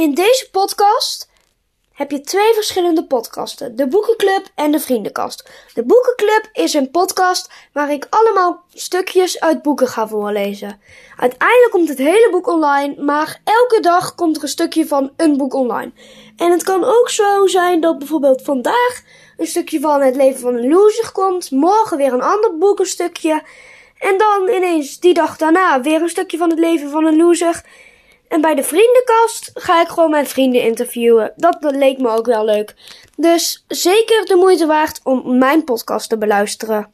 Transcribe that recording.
In deze podcast heb je twee verschillende podcasten: de Boekenclub en de Vriendenkast. De Boekenclub is een podcast waar ik allemaal stukjes uit boeken ga voorlezen. Uiteindelijk komt het hele boek online, maar elke dag komt er een stukje van een boek online. En het kan ook zo zijn dat bijvoorbeeld vandaag een stukje van het leven van een loser komt, morgen weer een ander boek een stukje. En dan ineens die dag daarna weer een stukje van het leven van een loser. En bij de vriendenkast ga ik gewoon mijn vrienden interviewen. Dat leek me ook wel leuk. Dus zeker de moeite waard om mijn podcast te beluisteren.